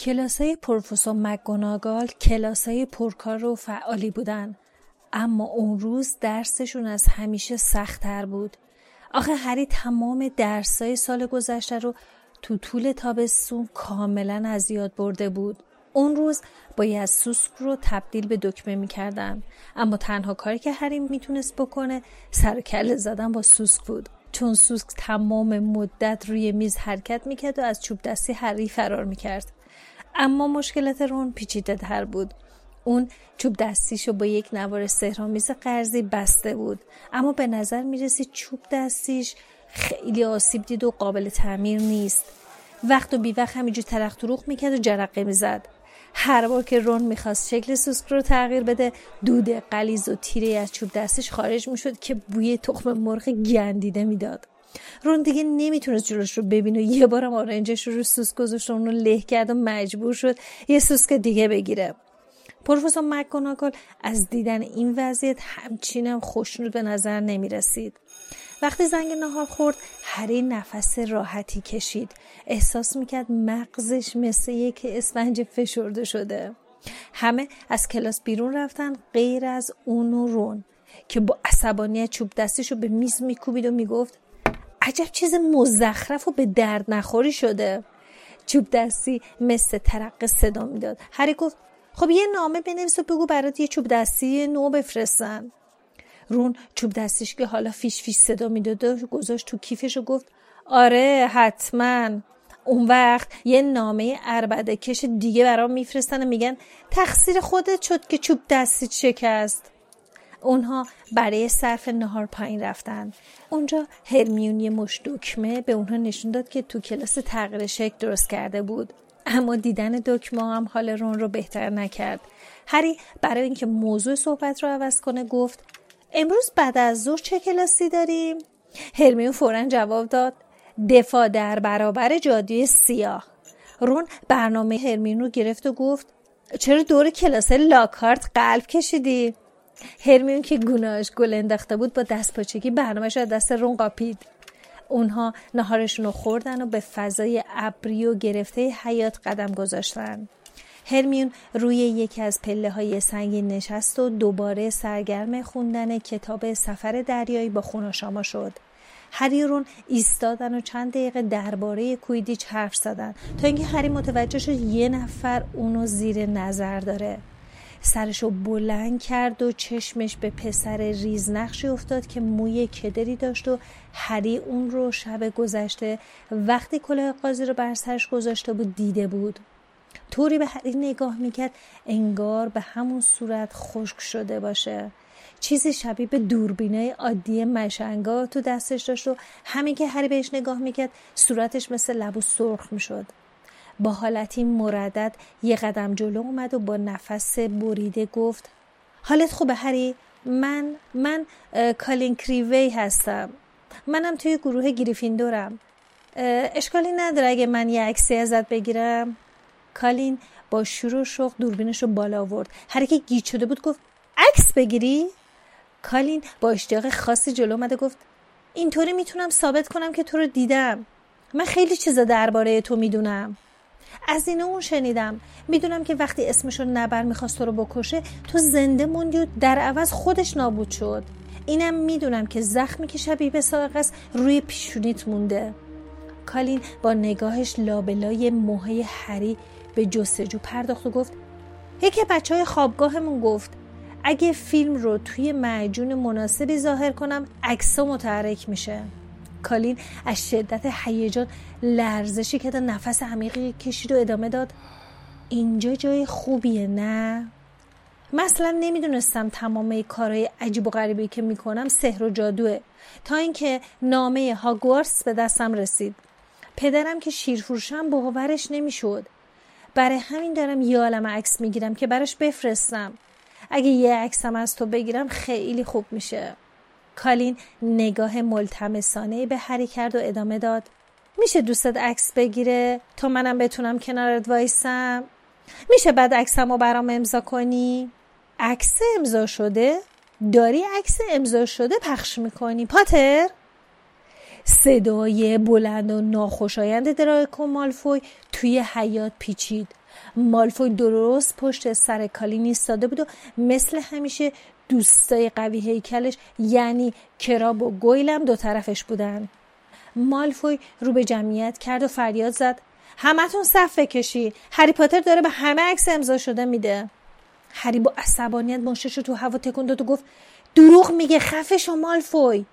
کلاسای پروفسور مکگوناگال کلاسای پرکار و فعالی بودن. اما اون روز درسشون از همیشه سختتر بود. آخه هری تمام درسای سال گذشته رو تو طول تابستون کاملا از یاد برده بود. اون روز باید سوسک رو تبدیل به دکمه می‌کردن. اما تنها کاری که هری می‌تونست بکنه سر کله زدن با سوسک بود. چون سوسک تمام مدت روی میز حرکت می‌کرد و از چوب دستی هری فرار می‌کرد. اما مشکلات رون پیچیده تر بود. اون چوب دستیشو با یک نوار سهرامیز قرضی بسته بود. اما به نظر می‌رسید چوب دستیش خیلی آسیب دید و قابل تعمیر نیست. وقت و بی وقت همینجور ترخ تروخ می‌کرد و جرقه می‌زد. هر بار که رون می‌خواست شکل سوسک رو تغییر بده دود قلیز و تیره از چوب دستش خارج می‌شد که بوی تخم مرغ گندیده می‌داد. رون دیگه نمی‌تونست جلوش رو ببینه. و یه بارم آرنجش رو سوسک گذاشت اون رو له کرد و مجبور شد یه سوسک دیگه بگیره. پروفسور مکگوناگال از دیدن این وضعیت همچینم خوشنود به نظر نمی رسید. وقتی زنگ نهار خورد هری نفس راحتی کشید. احساس می‌کرد مغزش مثل یک اسفنج فشرده شده. همه از کلاس بیرون رفتن غیر از اون و رون که با عصبانیت چوب دستش رو به میز میکوبید و می‌گفت عجب چیز مزخرف و به درد نخوری شده. چوب دستی مثل ترقه صدا می‌داد. هری گفت خب یه نامه بنویس و بگو برات یه چوب دستی نو بفرستن رون چوب دستیش که حالا فیش فیش صدا می‌داد گذاشت تو کیفش و گفت آره حتما. اون وقت یه نامه اربده کش دیگه برام میفرستن و میگن تقصیر خودت شد که چوب دستیت شکست اونها برای صرف نهار پایین رفتن. اونجا هرمیون یه مش دکمه به اونها نشون داد که تو کلاس تغییر شکل درست کرده بود. اما دیدن دکمه هم حال رون رو بهتر نکرد. هری برای اینکه موضوع صحبت رو عوض کنه گفت امروز بعد از ظهر چه کلاسی داریم؟ هرمیون فورا جواب داد دفاع در برابر جادوی سیاه. رون برنامه هرمیون رو گرفت و گفت چرا دور کلاس لاکارت قلب کشیدی؟ هرمیون که گناهش گل انداخته بود با دست پاچگی برنامهش از دست رون قاپید. اونها نهارشون رو خوردن و به فضای ابری و گرفته حیات قدم گذاشتن. هرمیون روی یکی از پله های سنگین نشست و دوباره سرگرم خوندن کتاب سفر دریایی با خوناشاما شد. هری ایستادن و چند دقیقه درباره کویدیچ حرف زدن تا اینکه هری متوجه شد یه نفر اونو زیر نظر داره. سرشو بلند کرد و چشمش به پسر ریزنقشی افتاد که موی کدری داشت و هری اون رو شب گذشته وقتی کلاه قاضی رو بر سرش گذاشته بود دیده بود. طوری به هری نگاه می‌کرد انگار به همون صورت خشک شده باشه. چیزی شبیه به دوربینای عادی مشنگا تو دستش داشت و همین که هری بهش نگاه می‌کرد صورتش مثل لبو سرخ می‌شد. با حالتی مردد یه قدم جلو اومد و با نفس بریده گفت حالت خوبه هری؟ من من کالین کریوی هستم. منم توی گروه گریفیندورم. اشکالی نداره اگه من یه عکسی ازت بگیرم. کالین با شروع شوق دوربینش رو بالا آورد. هر که گیج شده بود گفت عکس بگیری؟ کالین با اشتیاق خاصی جلو اومده گفت اینطوری می‌تونم ثابت کنم که تو رو دیدم. من خیلی چیزا درباره تو می‌دونم. از این اون شنیدم. می‌دونم که وقتی اسمشو نبر می‌خواست تو رو بکشه تو زنده موندی و در عوض خودش نابود شد. اینم می‌دونم که زخمی که شبیه به ساق است روی پیشونیت مونده. کالین با نگاهش لابلای موهای هری به جستجو پرداخت و گفت یکی بچه های خوابگاهمون گفت اگه فیلم رو توی معجون مناسبی ظاهر کنم عکسا متحرک میشه. کالین از شدت هیجان لرزشی که نفس عمیقی کشید و ادامه داد. اینجا جای خوبیه نه؟ مثلا نمی‌دونستم تمام کارهای عجیب و غریبی که می‌کنم سحر و جادوه. تا اینکه نامه هاگوارس به دستم رسید. پدرم که شیرفروشم باورش نمی‌شد. برای همین دارم یه عالم عکس می‌گیرم که براش بفرستم. اگه یه عکسم از تو بگیرم خیلی خوب میشه. کالین نگاه ملتمسانه به هری کرد و ادامه داد. میشه دوستت عکس بگیره؟ تا منم بتونم کنارت وایسم؟ میشه بعد عکسمو برام امضا کنی؟ عکس امضا شده؟ داری عکس امضا شده پخش می‌کنی پاتر؟ صدای بلند و ناخوشایند دراکو مالفوی توی حیات پیچید. مالفوی درست پشت سر کالین ایستاده بود و مثل همیشه دوستای قوی هیکلش یعنی کراب و گویلم دو طرفش بودن. مالفوی رو به جمعیت کرد و فریاد زد. همتون صف کشی هری پاتر داره به همه عکس امضا شده میده. هری با عصبانیت مشتش رو تو هوا تکون داد و گفت دروغ میگه خفش و مالفوی.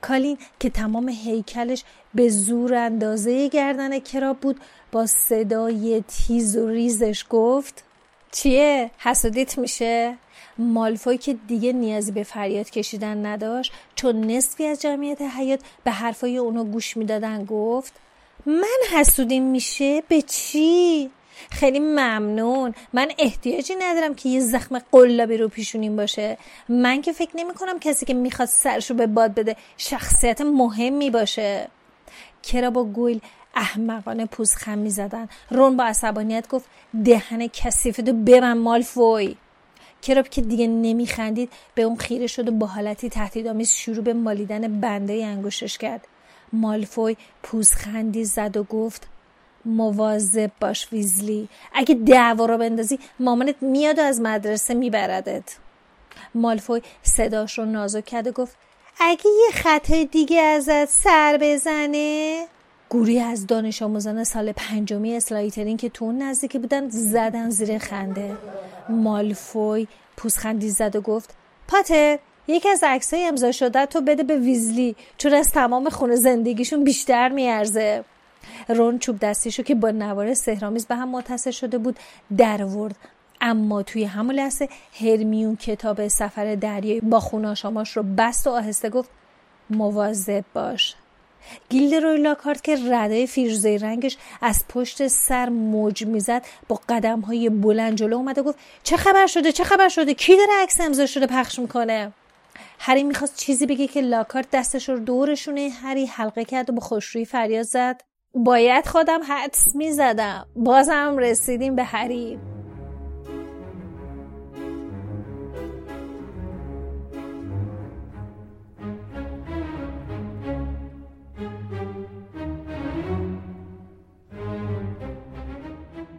کالین که تمام هیکلش به زور اندازه گردن کراب بود با صدای تیز و ریزش گفت چیه؟ حسودیت میشه؟ مالفوی که دیگه نیازی به فریاد کشیدن نداشت چون نصفی از جمعیت حیات به حرفای اونو گوش می‌دادن گفت من حسودیم میشه؟ به چی؟ خیلی ممنون من احتیاجی ندارم که یه زخم قلابی رو پیشونیم باشه من که فکر نمی کنم کسی که می‌خواد سرشو به باد بده شخصیت مهمی باشه کرا با گویل احمقانه پوزخم می‌زدن رون با عصبانیت گفت دهن کثیفتو ببن مالفوی. کراب که دیگه نمیخندید به اون خیره شد و با حالتی تهدیدآمیز شروع به مالیدن بنده انگشتش کرد. مالفوی پوزخندی زد و گفت مواظب باش ویزلی. اگه دعوا رو بندازی مامانت میاد و از مدرسه میبردت. مالفوی صداش رو نازک کرد و گفت اگه یه خط دیگه ازت سر بزنه؟ گوری از دانش آموزان سال پنجمی اسلایترین که تو اون نزدیکی بودن زدن زیر خنده. مالفوی پوزخندی زد و گفت پاتر یکی از عکسای امضا شده تو بده به ویزلی. چون از تمام خونه زندگیشون بیشتر میارزه. رون چوب دستیشو که با نوار سهرامیز به هم متصل شده بود در ورد اما توی همون لحظه هرمیون کتاب سفر دریایی با خوناشاماش رو بست و آهسته گفت مواظب باش. گیلد روی لاکارت که ردای فیروزه رنگش از پشت سر موج می‌زد با قدم های بلند جلو اومده گفت چه خبر شده؟ چه خبر شده؟ کی داره عکس امضا شده پخش می‌کنه؟ هری می‌خواست چیزی بگه که لاکارت دستش رو دورشونه. هری حلقه کرد و با خوشرویی فریاد زد باید خودم حدس می‌زدم. بازم رسیدیم به هری.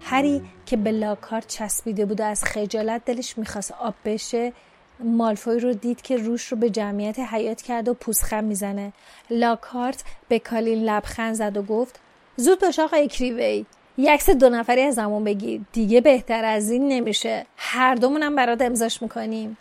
هری که به لاکارت چسبیده بود و از خجالت دلش می‌خواست آب بشه مالفوی رو دید که روش رو به جمعیت حیات کرد و پوزخم می‌زنه. لاکارت به کالین لبخند زد و گفت زود باش آقای کریوی یکس دو نفری از زمان بگیر دیگه بهتر از این نمیشه. هر دومونم برات امضاش می‌کنیم.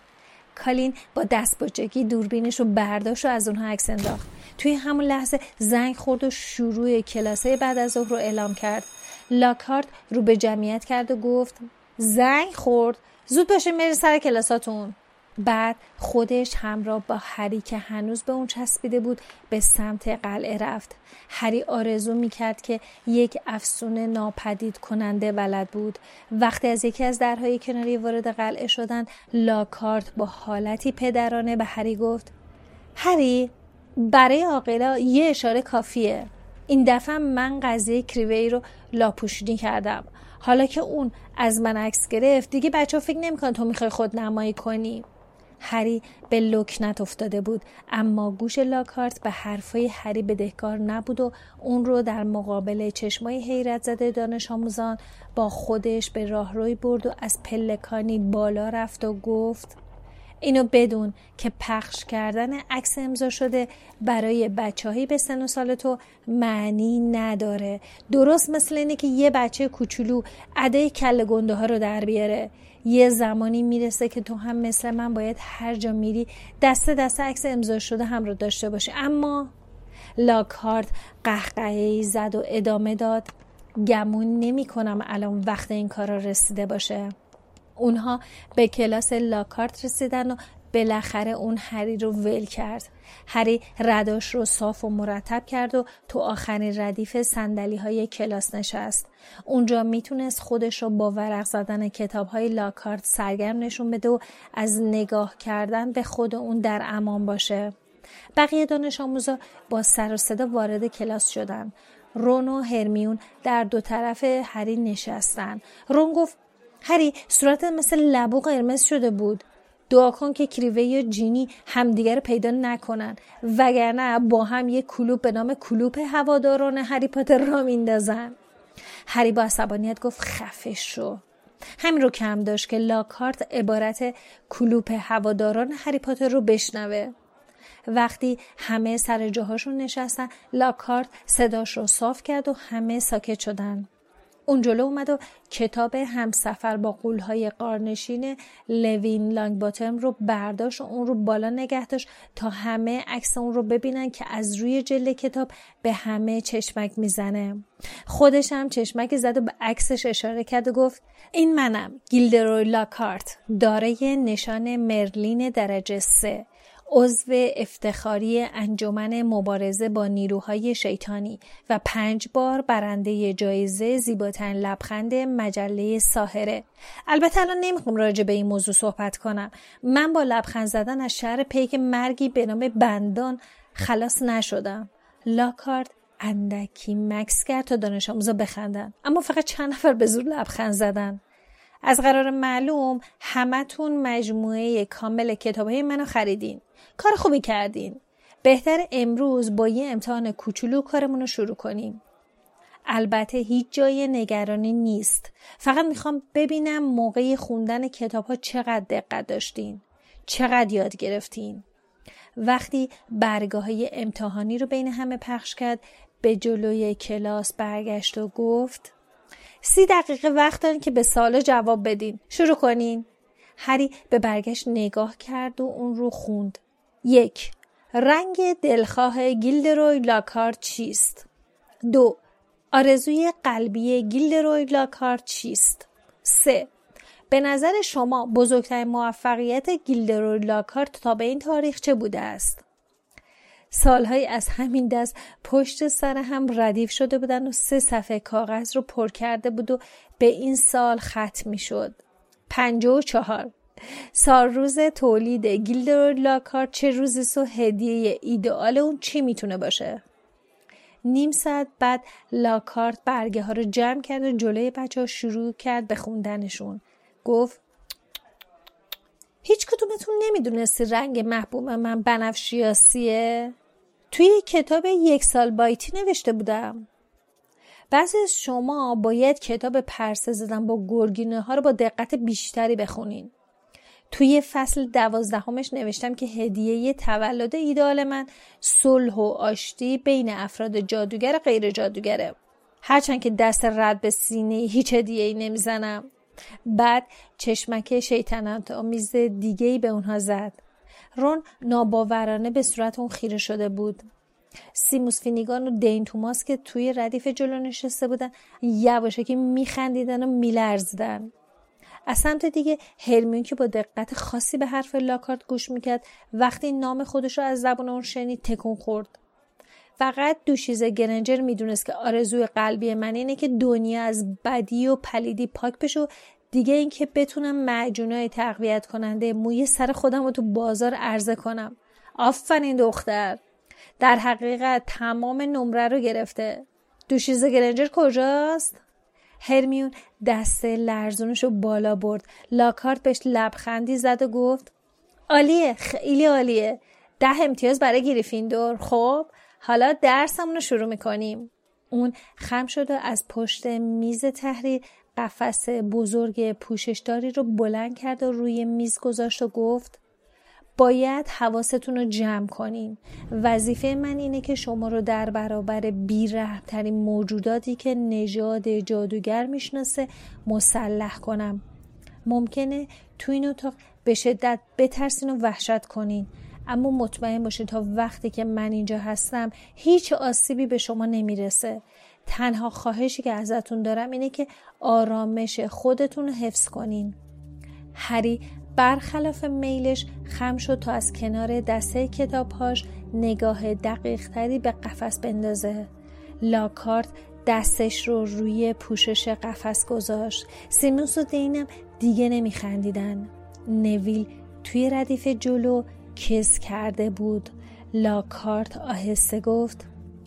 کالین با دست بچگی دوربینش رو برداشت و از اونها عکس انداخت. توی همون لحظه زنگ خورد و شروع کلاسه بعد از ظهر رو اعلام کرد. لاکارت رو به جمعیت کرد و گفت زنگ خورد زود باشین برین سر کلاساتون. بعد خودش همراه با هری که هنوز به اون چسبیده بود به سمت قلعه رفت. هری آرزو می‌کرد که یک افسون ناپدید کننده ولد بود. وقتی از یکی از درهای کناری وارد قلعه شدن لاکارت با حالتی پدرانه به هری گفت هری برای عاقلا یه اشاره کافیه. این دفعه من قضیه کریوی رو لاپوشونی کردم. حالا که اون از من عکس گرفت دیگه بچه ها فکر نمیکن تو می‌خوای خود نمایی کنی. هری به لکنت افتاده بود اما گوش لاکارت به حرفای هری بدهکار نبود و اون رو در مقابل چشمای حیرت زده دانش آموزان با خودش به راهروی برد و از پلکانی بالا رفت و گفت اینو بدون که پخش کردن عکس امضا شده برای بچههایی به سن و سال تو معنی نداره. درست مثل اینه که یه بچه کوچولو عده کل گنده ها رو در بیاره. یه زمانی می‌رسه که تو هم مثل من باید هر جا میری دست دست عکس امضا شده هم رو داشته باشه اما لاکارت قهقهی زد و ادامه داد. گمون نمی کنم الان وقت این کارا رسیده باشه. اونها به کلاس لاکارت رسیدن و بالاخره اون هری رو ول کرد. هری رداش رو صاف و مرتب کرد و تو آخرین ردیف سندلی های کلاس نشست. اونجا می‌تونست خودش رو با ورق زدن کتاب های لاکارت سرگرم نشون بده و از نگاه کردن به خود اون در امان باشه. بقیه دانش آموزا با سر و صدا وارد کلاس شدن. رون و هرمیون در دو طرف هری نشستن. رون گفت هری صورتت مثل لبو قرمز شده بود. دعا کن که کریوه یا جینی همدیگر پیدا نکنن. وگرنه با هم یک کلوب به نام کلوپ هواداران هری پاتر را میندازن. هری با عصبانیت گفت خفه شو. همین رو کم داشت که لاکارت عبارت کلوپ هواداران هری پاتر رو بشنوه. وقتی همه سر جاهاشون نشستن لاکارت صداش رو صاف کرد و همه ساکت شدن. اون جلو اومد و کتاب همسفر با قولهای قارنشین لوین لانگ باتم رو برداشت و اون رو بالا نگه داشت تا همه عکس اون رو ببینن که از روی جلد کتاب به همه چشمک می‌زنه. خودش هم چشمک زد و به عکسش اشاره کرد و گفت این منم گیلدروی لاکارت دارای نشان مرلین درجه سه. عضو افتخاری انجمن مبارزه با نیروهای شیطانی و پنج بار برنده جایزه زیباترین لبخند مجله ساهره البته الان نمی‌خوام راجع به این موضوع صحبت کنم. من با لبخند زدن از شهر پیک مرگی به نام بندان خلاص نشدم. لاکارد اندکی مکس کرد تا دانش آموزا بخندن. اما فقط چند نفر به زور لبخند زدن. از قرار معلوم همتون مجموعه کامل کتاب های منو خریدین. کار خوبی کردین. بهتر امروز با یه امتحان کوچولو کارمون رو شروع کنیم. البته هیچ جای نگرانی نیست. فقط می‌خوام ببینم موقع خوندن کتاب ها چقدر دقت داشتین. چقدر یاد گرفتین. وقتی برگاه های امتحانی رو بین همه پخش کرد به جلوی کلاس برگشت و گفت سی دقیقه وقت دارین که به سال جواب بدین شروع کنین هری به برگشت نگاه کرد و اون رو خوند یک رنگ دلخواه گیلدروی لاکارت چیست؟ دو آرزوی قلبی گیلدروی لاکارت چیست؟ سه به نظر شما بزرگترین موفقیت گیلدروی لاکارت تا به این تاریخ چه بوده است؟ سالهایی از همین دست پشت سر هم ردیف شده بودن و سه صفحه کاغذ رو پر کرده بود و به این سال ختم می شد. پنجه و چهار. سال روز تولید گیلدر لاکارت چه روزی سو هدیه ایدئال اون چی می‌تونه باشه؟ نیم ساعت بعد لاکارت برگه ها رو جمع کرد و جلوی بچه ها شروع کرد به خوندنشون. گفت هیچ کدومتون نمی‌دونستی رنگ محبوب من بنفشیاسیه؟ توی کتاب یک سال بایتی نوشته بودم. بعضی از شما باید کتاب پرسه زدن با گرگینه ها رو با دقت بیشتری بخونین. توی فصل دوازدهمش نوشتم که هدیه تولد ایدال من صلح و آشتی بین افراد جادوگر و غیر جادوگره. هرچند که دست رد به سینه هیچ هدیه ای نمی‌زنم. بعد چشمک شیطنت آمیز دیگه ای به اونها زد. رون ناباورانه به صورت اون خیره شده بود. سیموس فینیگان و دین توماس که توی ردیف جلو نشسته بودن یواشکی میخندیدن و میلرزیدن. از سمت دیگه هرمیون که با دقت خاصی به حرف لاکارت گوش می‌کرد وقتی نام خودش رو از زبان اون شنید تکون خورد. فقط دوشیزه گرنجر می‌دونست که آرزوی قلبی من اینه که دنیا از بدی و پلیدی پاک بشه و دیگه اینکه بتونم معجونای تقویت کننده موی سر خودم رو تو بازار عرضه کنم. آفرین دختر. در حقیقت تمام نمره رو گرفته. دوشیزه گرنجر کجاست؟ هرمیون دست لرزونش رو بالا برد. لاکارت بهش لبخندی زد و گفت عالیه خیلی عالیه. ده امتیاز برای گریفیندور. خب حالا درسمون رو شروع می‌کنیم. اون خم شد و از پشت میز تحریر قفس بزرگ پوششداری رو بلند کرد و روی میز گذاشت و گفت باید حواستون رو جمع کنین. وظیفه من اینه که شما رو در برابر بیرحمترین موجوداتی که نژاد جادوگر می‌شناسه مسلح کنم. ممکنه تو این اتاق به شدت بترسین و وحشت کنین. اما مطمئن باشید تا وقتی که من اینجا هستم هیچ آسیبی به شما نمی‌رسه. تنها خواهشی که ازتون دارم اینه که آرامش خودتون حفظ کنین. هری برخلاف میلش خم شد تا از کنار دسته کتابهاش نگاه دقیق تری به قفس بندازه. لاکارت دستش رو روی پوشش قفس گذاشت. سیموس و دینم دیگه نمیخندیدن. نویل توی ردیف جلو کس کرده بود. لاکارت آهسته گفت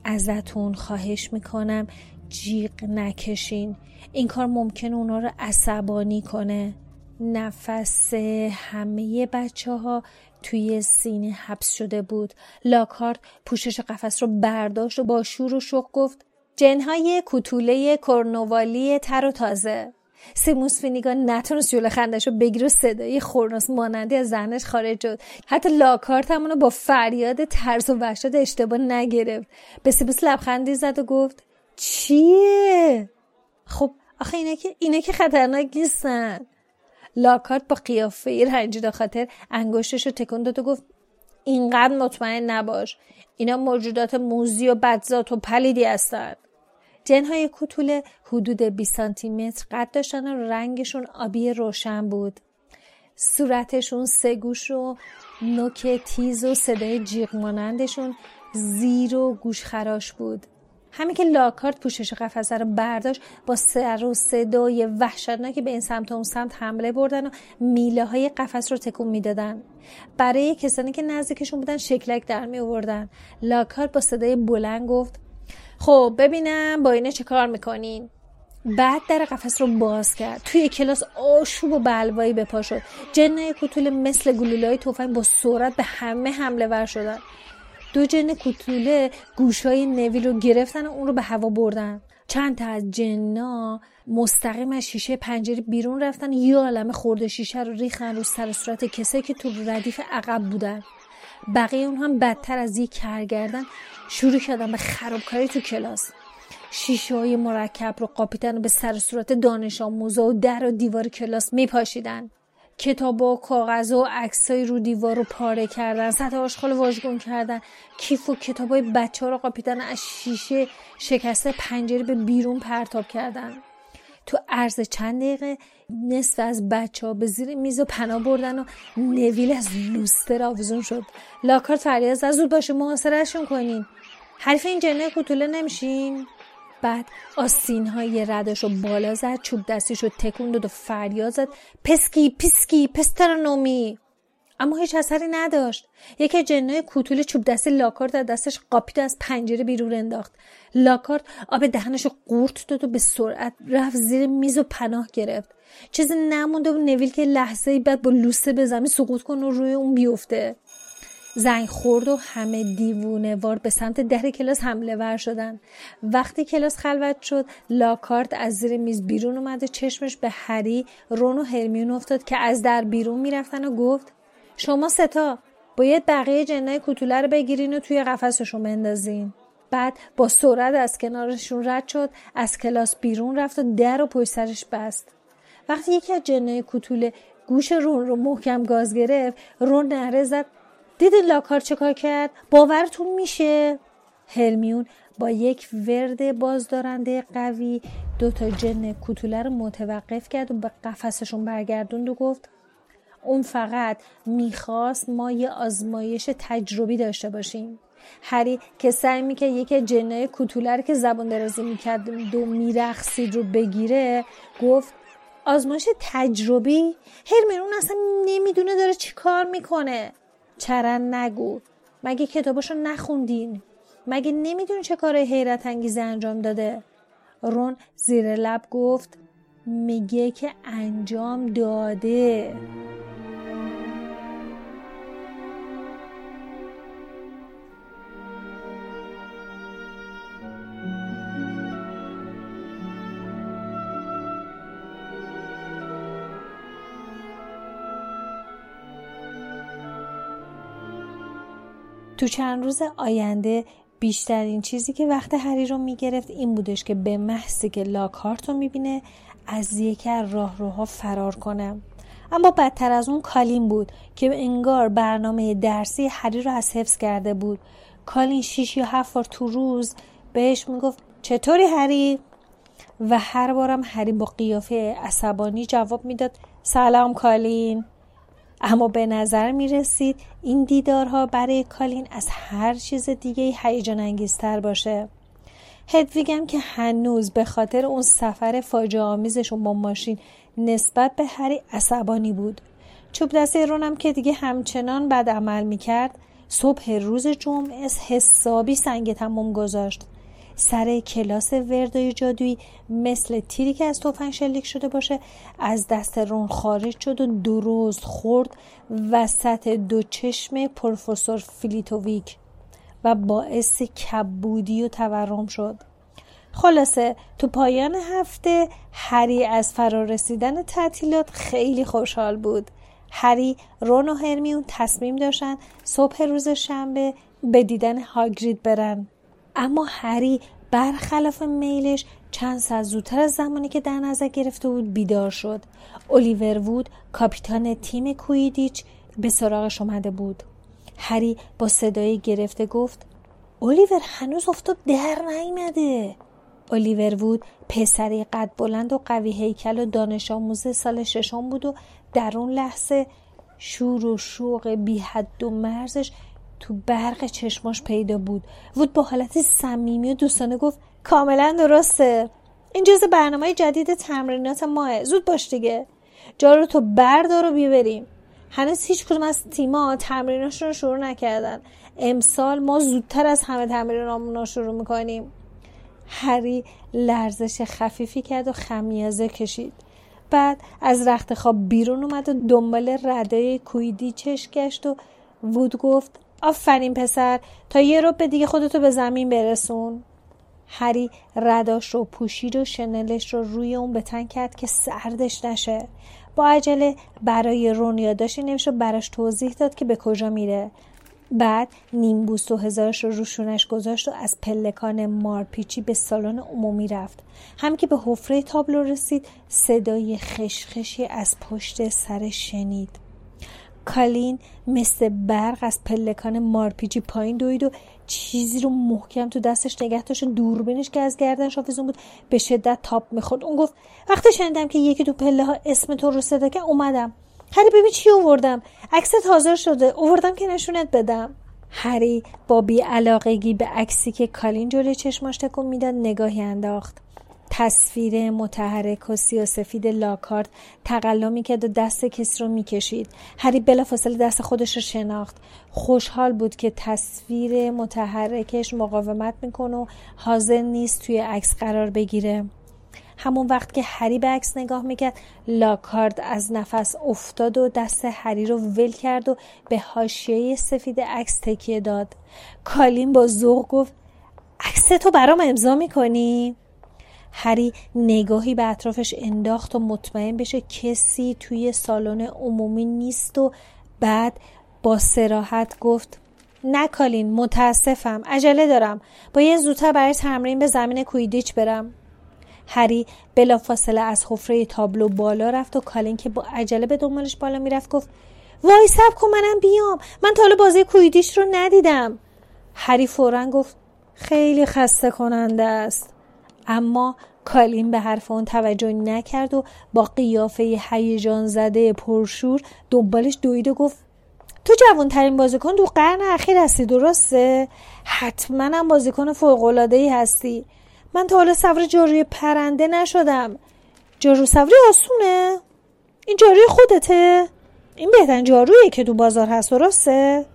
ازتون خواهش می‌کنم. جیغ نکشین. این کار ممکن اونا رو عصبانی کنه. نفس همه بچه ها توی سینه حبس شده بود. لاکارت پوشش قفس رو برداشت و با شور و شوق گفت جنهای کوتوله کرنوالی تر و تازه. سیموس فینیگان نتونست جلو خندش رو بگیر و صدای خورناس مانندی از ذهنش خارج شد. حتی لاکارت همونو با فریاد ترس و وحشت اشتباه نگرفت. به سیموس لبخندی زد و گفت چیه؟ خب آخه اینه که اینه که خطرناک نیستن. لاکارت با قیافه رنجیده خاطر انگشتش رو تکون داد و گفت اینقدر مطمئن نباش. اینا موجودات موزی و بدزات و پلیدی هستند جنهای کوتوله حدود 20 سانتی متر قد داشتن و رنگشون آبی روشن بود. صورتشون سگوش و نوک تیز و صدای جیغ مانندشون زیر و گوشخراش بود. همین که لاکارت پوشش قفسه رو برداشت با سر و صدای وحشتناکی به این سمت و اون سمت حمله بردن و میله های قفس رو تکون می‌دادن. برای کسانی که نزدیکشون بودن شکلک در می آوردن لاکارت با صدای بلند گفت خب ببینم با اینه چه کار می‌کنین. بعد در قفس رو باز کرد. توی کلاس آشوب و بلوایی به پا شد. جنای کوتول مثل گلولای توفنگ با سرعت به همه حمله ور شدن. دو جن کوتوله گوشای نویل رو گرفتن و اون رو به هوا بردن. چند تا از جنا مستقیم از شیشه پنجره بیرون رفتن. یا عالمه خورده شیشه رو ریختن رو سر صورت کسایی که تو ردیف عقب بودن. بقیه اون هم بدتر از یک کرگردن شروع کردن به خرابکاری تو کلاس. شیشه های مرکب رو قاپیدن و به سر صورت دانش آموزا و در و دیوار کلاس میپاشیدن. کتاب و کاغذ و عکسای رو دیوار رو پاره کردن سطح آشغال واژگون کردن. کیف و کتاب های بچه ها رو قاپیدن از شیشه شکسته پنجره به بیرون پرتاب کردن. تو عرض چند دقیقه نصف از بچه ها به زیر میز و پناه بردن و نویل از لوستر آویزون شد. لاکارت فریاد زد زود باشه محاصرهشون کنین. حریف این جنه کوتوله نمیشین؟ بعد آستین های ردش رو بالا زد چوب دستیش رو تکون داد و فریاد زد. پسکی پسکی پسترانومی اما هیچ اثری نداشت. یکی جنای کوتول چوب دستی لاکارت در دستش قاپید از پنجره بیرون انداخت. لاکارت آب دهنش رو قورت داد و به سرعت رفت زیر میز و پناه گرفت. چیزی نمونده و نویل که لحظه بعد با لوسه به زمین سقوط کنه و روی اون بیفته. زنگ خورد و همه دیوونه وار به سمت در کلاس حمله ور شدن. وقتی کلاس خلوت شد لاکارت از زیر میز بیرون اومد و چشمش به هری رون و هرمیون افتاد که از در بیرون می‌رفتن و گفت شما ستا باید بقیه جنای کوتوله رو بگیرین و توی قفسشون بندازین. بعد با سرعت از کنارشون رد شد از کلاس بیرون رفت و در و پشت سرش بست. وقتی یکی از جنای کوتوله گوش رون رو محکم گاز گرفت رون نره زد. دیدین لاکار چه کار کرد؟ باورتون میشه؟ هرمیون با یک ورد بازدارنده قوی دو تا جن کوتوله رو متوقف کرد و به قفسشون برگردوند و گفت اون فقط می‌خواست ما یه آزمایش تجربی داشته باشیم. هری که سعی می‌کرد یکی جنای کوتوله که زبان درازی می‌کرد دو میرخصید رو بگیره گفت آزمایش تجربی؟ هرمیون اصلا نمی‌دونه داره چی کار می‌کنه. چرن نگو. مگه کتاباشو نخوندین؟ مگه نمی‌دونی چه کار حیرت انگیزه انجام داده؟ رون زیر لب گفت میگه که انجام داده. تو چند روز آینده بیشترین چیزی که وقت هری رو می‌گرفت این بودش که به محضی که لاکارت رو می‌بینه از یکی از راهروها فرار کنه. اما بدتر از اون کالین بود که انگار برنامه درسی هری رو از حفظ کرده بود. کالین شیش یا هفت بار تو روز بهش می‌گفت چطوری هری؟ و هر بارم هری با قیافه عصبانی جواب می‌داد سلام کالین. اما به نظر می رسید این دیدارها برای کالین از هر چیز دیگه هیجان انگیزتر باشه هدویگم که هنوز به خاطر اون سفر فاجعه آمیزشون با ماشین نسبت به هری عصبانی بود. چوب دسته رونم که دیگه همچنان بد عمل می کرد صبح روز جمعه حسابی سنگ تموم گذاشت. سر کلاس وردای جادویی مثل تیری که از تفنگ شلیک شده باشه از دست رون خارج شد و درست خورد وسط دو چشم پروفسور فلیت‌ویک و باعث کبودی و تورم شد. خلاصه تو پایان هفته هری از فرارسیدن تعطیلات خیلی خوشحال بود. هری رون و هرمیون تصمیم داشتن صبح روز شنبه به دیدن هاگرید برن. اما هری برخلاف میلش چند ساعت زودتر از زمانی که در نظر گرفته بود بیدار شد. الیور وود کاپیتان تیم کویدیچ به سراغش اومده بود. هری با صدای گرفته گفت الیور هنوز افتاد در نیمده الیور وود پسری قد بلند و قوی هیکل و دانش آموز سال ششم بود و در اون لحظه شور و شوق بی حد و مرزش تو برق چشماش پیدا بود. وود با حالت صمیمی و دوستانه گفت کاملا درسته. این جز برنامه جدید تمرینات ماه. زود باش دیگه. جا رو تو بردار و بیبریم. هنوز هیچ کدوم از تیما تمریناشون رو شروع نکردن. امسال ما زودتر از همه تمرینامون رو شروع می‌کنیم. هری لرزش خفیفی کرد و خمیازه کشید. بعد از رخت خواب بیرون اومد و دنبال ردای کویدی چش گشت و وود گفت آفرین پسر تا یه رو به دیگه خودتو به زمین برسون. هری رداش رو پوشید و شنلش رو روی اون بتن کرد که سردش نشه. با عجله برای رون یادداشتی نوشت و براش توضیح داد که به کجا میره. بعد نیمبوست و هزارش رو روشونش گذاشت و از پلکان مارپیچی به سالن عمومی رفت. هم که به حفره تابلو رسید صدای خشخشی از پشت سر شنید. کالین مثل برق از پلکان مارپیچی پایین دوید و چیزی رو محکم تو دستش نگه داشت. دوربینش که از گردنش آویزون بود به شدت تاپ می‌خورد. اون گفت وقتی شنیدم که یکی تو پله ها اسم تو رو صدا که اومدم. هری ببین چی اووردم عکست حاضر شده. اووردم که نشونت بدم. هری با بیعلاقگی به عکسی که کالین جلوی چشماش تکون می‌داد نگاهی انداخت. تصویر متحرک و سیاسفید لاکارت تقلا می‌کرد و دست کسی رو می‌کشید. هری بلافاصله دست خودش رو شناخت. خوشحال بود که تصویر متحرکش مقاومت می‌کنه و حاضر نیست توی عکس قرار بگیره. همون وقت که هری به عکس نگاه می‌کرد لاکارد از نفس افتاد و دست هری رو ول کرد و به حاشیه سفید عکس تکیه داد. کالین با ذوق گفت عکس تو برام امضا می‌کنی؟ هری نگاهی به اطرافش انداخت و مطمئن بشه کسی توی سالن عمومی نیست و بعد با سراحت گفت نکالین متاسفم عجله دارم. باید زودتر برای تمرین به زمین کویدیچ برم. هری بلافاصله از حفره تابلو بالا رفت و کالین که با عجله به دنبالش بالا می‌رفت گفت وای سب کن منم بیام. من تا بازی کویدیچ رو ندیدم. هری فورا گفت خیلی خسته کننده است. اما کالین به حرف اون توجه نکرد و با قیافه هیجان زده پرشور دنبالش دوید و گفت تو جوانترین بازیکن تو قرن اخیر هستی درسته؟ حتما هم بازیکن فوق ای هستی. من تا حالا سوار جاروی پرنده نشدم. جارو سواری آسونه؟ این جاروی خودته؟ این بهترین جارویی که تو بازار هست درسته؟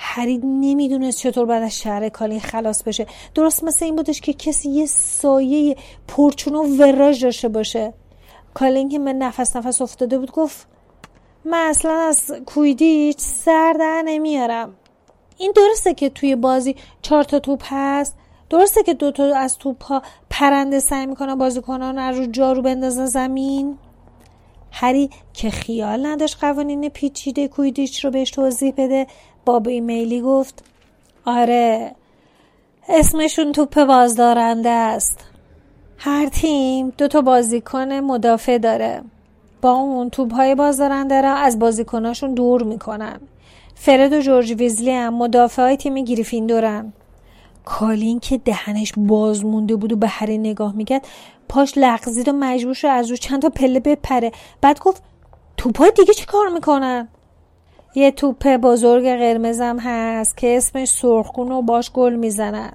هری نمی‌دونست چطور بعد از شهر کالین خلاص بشه. درست مثل این بودش که کسی یه سایه پرچون و وراج داشته باشه. کالین که من نفس نفس افتاده بود گفت من اصلا از کویدیچ سر در نمیارم. این درسته که توی بازی چهار تا توپ هست. درسته که دو تا از توپ ها پرنده سعی می‌کنن بازیکنان رو جارو بندازن زمین. هری که خیال نداشت قوانین پیچیده کویدیچ رو بهش توضیح بده باب ایمیلی گفت آره اسمشون توپ بازدارنده است. هر تیم دو تا بازیکن مدافع داره. با اون توپ های بازدارنده را از بازیکناشون دور می‌کنن. فرد و جورج ویزلی هم مدافع های تیم گریفیندورن کالین که دهنش باز مونده بود و به هری نگاه می‌کرد پاش لغزید و مجبور شد از رو چند تا پله بپره. بعد گفت توپای دیگه چی کار می‌کنن؟ یه توپ بزرگ قرمزم هست که اسمش سرخگون و باش گل می‌زنن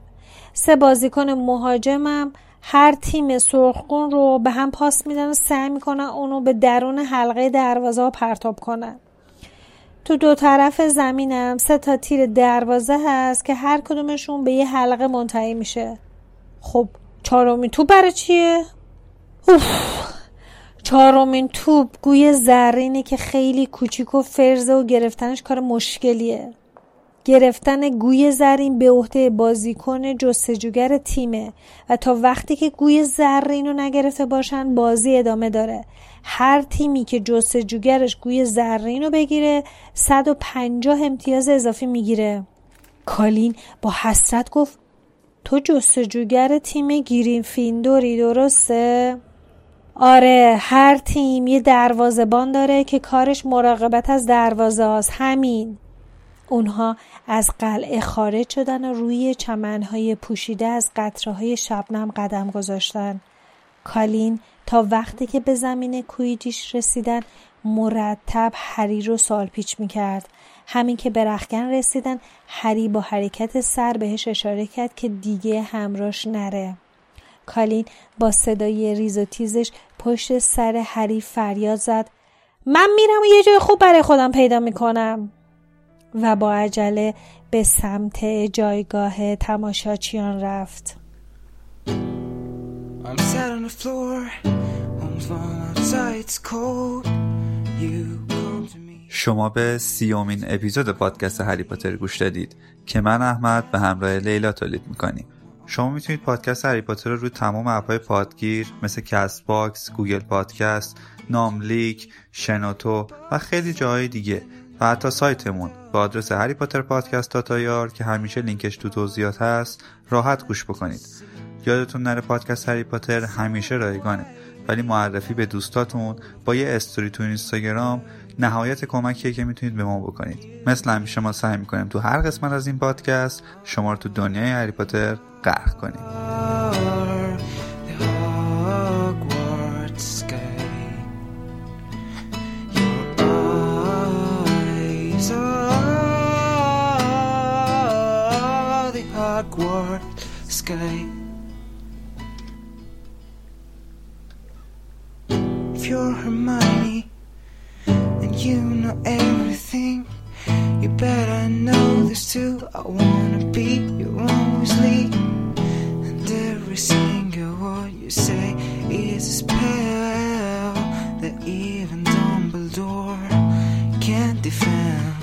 سه بازیکن مهاجمم هر تیم سرخگون رو به هم پاس میدن و سعی می‌کنن اونو به درون حلقه دروازه ها پرتاب کنن تو دو طرف زمینم سه تا تیر دروازه هست که هر کدومشون به یه حلقه منتهی میشه خب چهارمین توپ برای چیه؟ اوف. چهارمین توپ گوی زرینه که خیلی کوچیک و فرزه و گرفتنش کار مشکلیه. گرفتن گوی زرین به عهده بازیکن جستجوگر تیمه و تا وقتی که گوی زرین رو نگرفته باشن بازی ادامه داره. هر تیمی که جستجوگرش گوی زرین رو بگیره 150 امتیاز اضافی می‌گیره. کالین با حسرت گفت تو جستجوگر تیم گیرین فیندوری درسته؟ آره هر تیم یه دروازبان داره که کارش مراقبت از دروازه هاست. همین. اونها از قلعه خارج شدن و روی چمنهای پوشیده از قطره های شبنم قدم گذاشتن. کالین تا وقتی که به زمین کویدیش رسیدن مرتب هری رو سال پیچ می کرد همین که به رخکن رسیدن هری با حرکت سر بهش اشاره کرد که دیگه همراش نره. کالین با صدای ریز و تیزش پشت سر هری فریاد زد. من میرم و یه جای خوب برای خودم پیدا می‌کنم. و با عجله به سمت جایگاه تماشاچیان رفت. شما به سی‌اُمین اپیزود پادکست هری پاتر گوش دادید که من احمد به همراه لیلا تولید می‌کنیم. شما می‌تونید پادکست هری پاتر رو روی تمام اپ‌های پادگیر مثل Castbox، Google Podcasts، ناملیک، شنوتو و خیلی جاهای دیگه و حتی سایتمون با آدرس هری پاتر پادکست تاتایار که همیشه لینکش تو توضیحات هست راحت گوش بکنید. یادتون نره پادکست هری پاتر همیشه رایگانه ولی معرفی به دوستاتون با یه استوری تو اینستاگرام نهایت کمکیه که می‌تونید به ما بکنید. مثل همیشه ما سعی می‌کنیم تو هر قسمت از این پادکست شما رو تو دنیای هری پاتر غرق کنیم If you're Hermione and you know everything, you better know this too. I wanna be your own Weasley, and every single word you say is a spell that even Dumbledore can't defend.